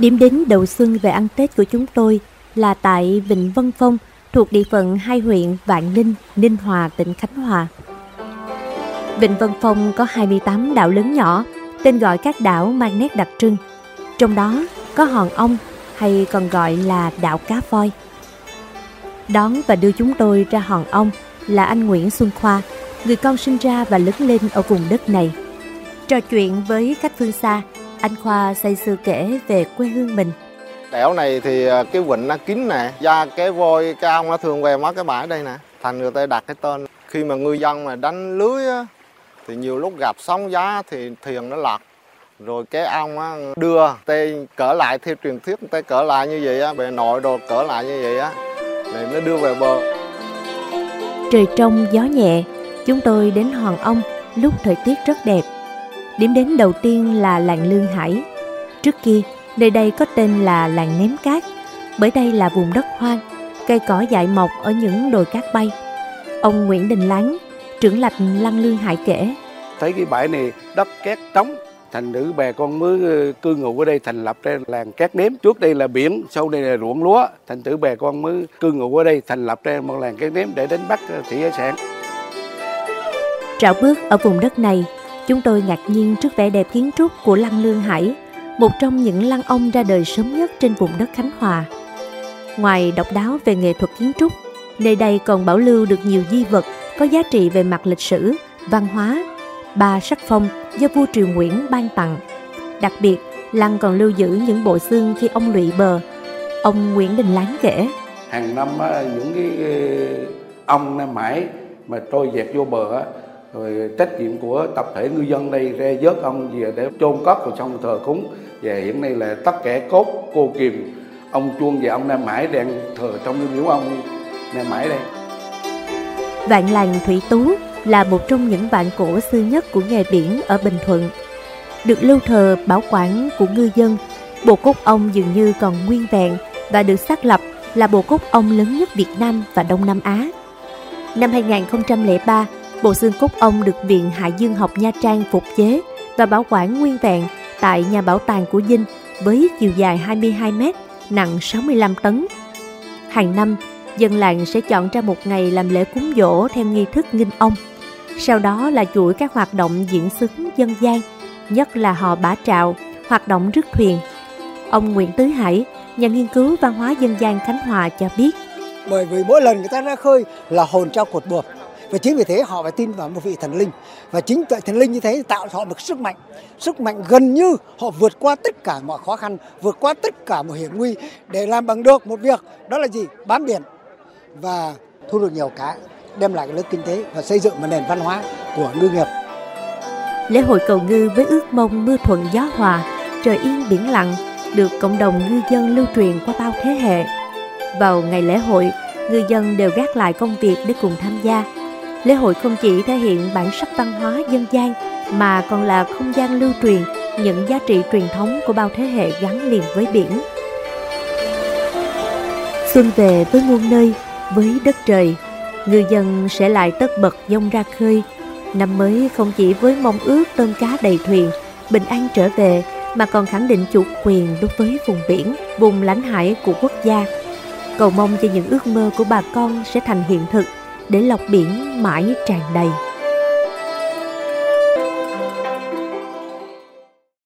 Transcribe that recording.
Điểm đến đầu xuân về ăn Tết của chúng tôi là tại Vịnh Vân Phong thuộc địa phận hai huyện Vạn Ninh, Ninh Hòa, tỉnh Khánh Hòa. Vịnh Vân Phong có 28 đảo lớn nhỏ, tên gọi các đảo mang nét đặc trưng. Trong đó có hòn ong hay còn gọi là đảo cá voi. Đón và đưa chúng tôi ra hòn ong là anh Nguyễn Xuân Khoa, người con sinh ra và lớn lên ở vùng đất này. Trò chuyện với khách phương xa, anh Khoa say sưa kể về quê hương mình. Đảo này thì à, cái vịnh nó kín nè, da cái voi, cái ong nó thường về mất cái bãi đây nè. Thành người ta đặt cái tên. Khi mà ngư dân mà đánh lưới á, thì nhiều lúc gặp sóng giá thì thuyền nó lật. Rồi cái ong á, đưa tê cỡ lại theo truyền thuyết tê cỡ lại như vậy á, bề nội đồ cỡ lại như vậy á. Rồi nó đưa về bờ. Trời trong gió nhẹ, chúng tôi đến Hòn Ong lúc thời tiết rất đẹp. Điểm đến đầu tiên là làng Lương Hải. Trước kia, nơi đây có tên là làng Ném Cát, bởi đây là vùng đất hoang, cây cỏ dại mọc ở những đồi cát bay. Ông Nguyễn Đình Láng, trưởng lập Lăng Lương Hải kể. Thấy cái bãi này đất cát trống, thành nữ bà con mới ờ, cư ngụ ở đây thành lập ra làng cát ném trước đây là biển sau đây là ruộng lúa thành tử bà con mới cư ngụ ở đây thành lập ra một làng cát ném để đánh bắt ờ, thủy hải sản Trạo bước ở vùng đất này, chúng tôi ngạc nhiên trước vẻ đẹp kiến trúc của Lăng Lương Hải, một trong những lăng ông ra đời sớm nhất trên vùng đất Khánh Hòa. Ngoài độc đáo về nghệ thuật kiến trúc, nơi đây còn bảo lưu được nhiều di vật có giá trị về mặt lịch sử, văn hóa, ba sắc phong do vua Triều Nguyễn ban tặng. Đặc biệt, lăng còn lưu giữ những bộ xương khi ông lụy bờ. Ông Nguyễn Đình Láng kể. hàng năm những cái ờ, ông nam mãi mà tôi dẹp vô bờ rồi trách nhiệm của tập thể ngư dân đây ra vớt ông về để chôn cất vào trong thờ cúng và hiện nay là tất cả cốt cô kiềm ông chuông và ông nam mãi đang thờ trong cái miếu ông nam mãi đây Vạn làng Thủy Tú là một trong những vạn cổ xưa nhất của nghề biển ở Bình Thuận. Được lưu thờ bảo quản của ngư dân, bộ cốt ông dường như còn nguyên vẹn và được xác lập là bộ cốt ông lớn nhất Việt Nam và Đông Nam Á. Năm 2003, bộ xương cốt ông được Viện Hải Dương học Nha Trang phục chế và bảo quản nguyên vẹn tại nhà bảo tàng của Dinh với chiều dài 22 m, nặng 65 tấn. Hàng năm, dân làng sẽ chọn ra một ngày làm lễ cúng dỗ theo nghi thức nghinh ông. Sau đó là chuỗi các hoạt động diễn xướng dân gian, nhất là hò bả trạo, hoạt động rước thuyền. Ông Nguyễn Tứ Hải, nhà nghiên cứu văn hóa dân gian Khánh Hòa cho biết. bởi vì mỗi lần người ta ra khơi là hồn trao cột buộc và chính vì thế họ phải tin vào một vị thần linh và chính tại thần linh như thế tạo cho họ một sức mạnh sức mạnh gần như họ vượt qua tất cả mọi khó khăn vượt qua tất cả mọi hiểm nguy để làm bằng được một việc đó là gì bám biển và thu được nhiều cá đem lại cái lợi kinh tế và xây dựng một nền văn hóa của ngư nghiệp Lễ hội cầu ngư với ước mong mưa thuận gió hòa, trời yên biển lặng được cộng đồng ngư dân lưu truyền qua bao thế hệ. Vào ngày lễ hội, người dân đều gác lại công việc để cùng tham gia. Lễ hội không chỉ thể hiện bản sắc văn hóa dân gian mà còn là không gian lưu truyền những giá trị truyền thống của bao thế hệ gắn liền với biển. Xuân về với muôn nơi, với đất trời, người dân sẽ lại tất bật dông ra khơi. Năm mới không chỉ với mong ước tôm cá đầy thuyền, bình an trở về, mà còn khẳng định chủ quyền đối với vùng biển, vùng lãnh hải của quốc gia. Cầu mong cho những ước mơ của bà con sẽ thành hiện thực để lọc biển mãi tràn đầy.